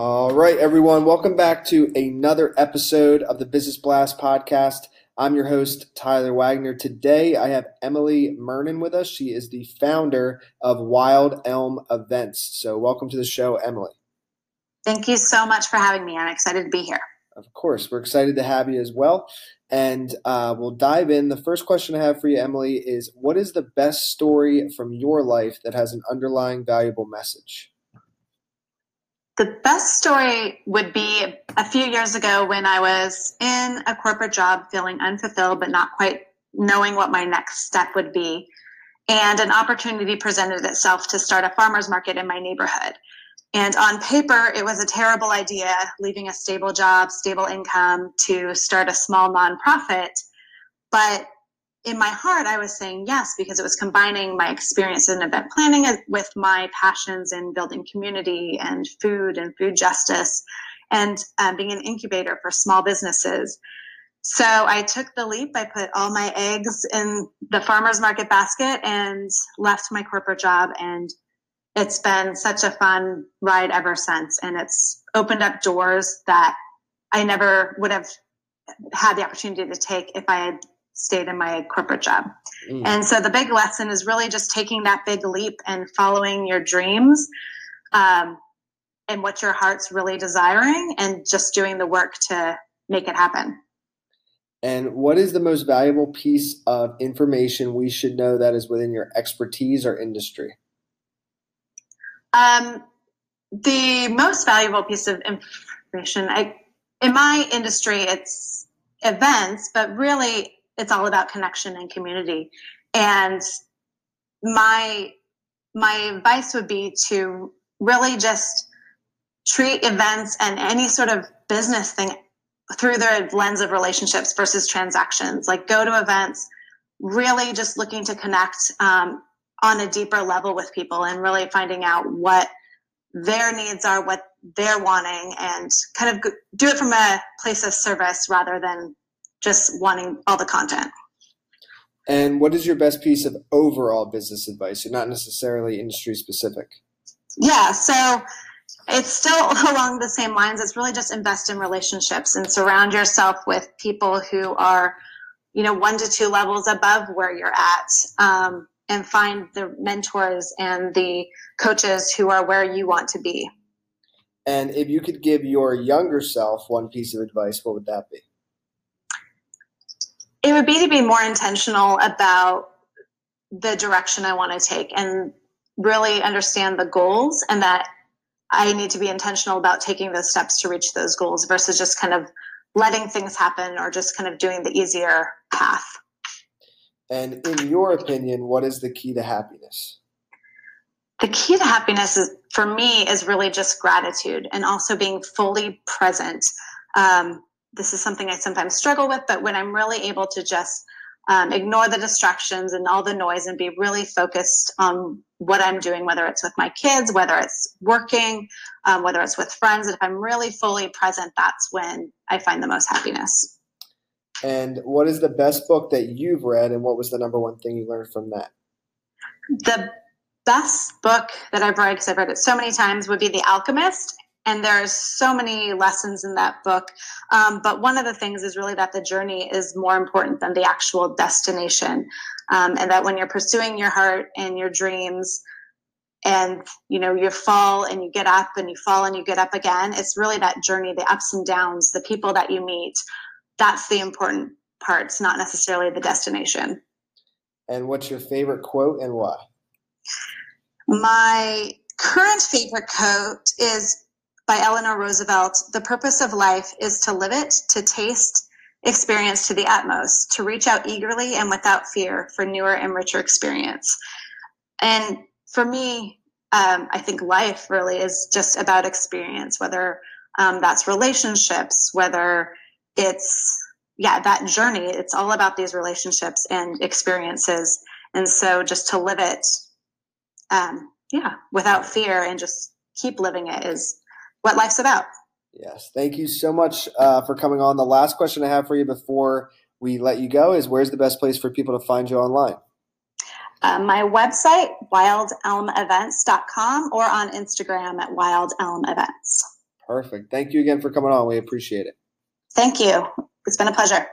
All right, everyone. Welcome back to another episode of the Business Blast podcast. I'm your host, Tyler Wagner. Today, I have Emily Murnen with us. She is the founder of Wild Elm Events. So, welcome to the show, Emily. Thank you so much for having me. I'm excited to be here. Of course, we're excited to have you as well. And uh, we'll dive in. The first question I have for you, Emily, is what is the best story from your life that has an underlying valuable message? The best story would be a few years ago when I was in a corporate job feeling unfulfilled, but not quite knowing what my next step would be. And an opportunity presented itself to start a farmer's market in my neighborhood. And on paper, it was a terrible idea, leaving a stable job, stable income to start a small nonprofit. But in my heart, I was saying yes because it was combining my experience in event planning with my passions in building community and food and food justice and um, being an incubator for small businesses. So I took the leap. I put all my eggs in the farmer's market basket and left my corporate job. And it's been such a fun ride ever since. And it's opened up doors that I never would have had the opportunity to take if I had stayed in my corporate job. Mm. And so the big lesson is really just taking that big leap and following your dreams um, and what your heart's really desiring and just doing the work to make it happen. And what is the most valuable piece of information we should know that is within your expertise or industry? Um, the most valuable piece of information, I, in my industry, it's events, but really it's all about connection and community. And my my advice would be to really just treat events and any sort of business thing through the lens of relationships versus transactions. Like go to events really just looking to connect um, on a deeper level with people and really finding out what their needs are what they're wanting and kind of do it from a place of service rather than just wanting all the content. And what is your best piece of overall business advice? You're not necessarily industry specific. Yeah, so it's still along the same lines. It's really just invest in relationships and surround yourself with people who are, you know, one to two levels above where you're at. Um, and find the mentors and the coaches who are where you want to be. And if you could give your younger self one piece of advice, what would that be? It would be to be more intentional about the direction I want to take and really understand the goals and that I need to be intentional about taking those steps to reach those goals versus just kind of letting things happen or just kind of doing the easier path. And in your opinion, what is the key to happiness? The key to happiness is, for me is really just gratitude and also being fully present. Um, this is something I sometimes struggle with, but when I'm really able to just um, ignore the distractions and all the noise and be really focused on what I'm doing, whether it's with my kids, whether it's working, um, whether it's with friends, and if I'm really fully present, that's when I find the most happiness. And what is the best book that you've read, and what was the number one thing you learned from that? The best book that I've read, because I've read it so many times, would be The Alchemist and there's so many lessons in that book. Um, but one of the things is really that the journey is more important than the actual destination. Um, and that when you're pursuing your heart and your dreams and you know you fall and you get up and you fall and you get up again it's really that journey the ups and downs the people that you meet. That's the important parts not necessarily the destination. And what's your favorite quote and why? My current favorite quote is by Eleanor Roosevelt, the purpose of life is to live it, to taste experience to the utmost, to reach out eagerly and without fear for newer and richer experience. And for me, um, I think life really is just about experience, whether um, that's relationships, whether it's, yeah, that journey. It's all about these relationships and experiences. And so just to live it, um, yeah, without fear and just keep living it is what life's about. Yes. Thank you so much uh, for coming on. The last question I have for you before we let you go is where's the best place for people to find you online? Uh, my website, wildelmevents.com, or on Instagram at wildelmevents. Perfect. Thank you again for coming on. We appreciate it. Thank you. It's been a pleasure.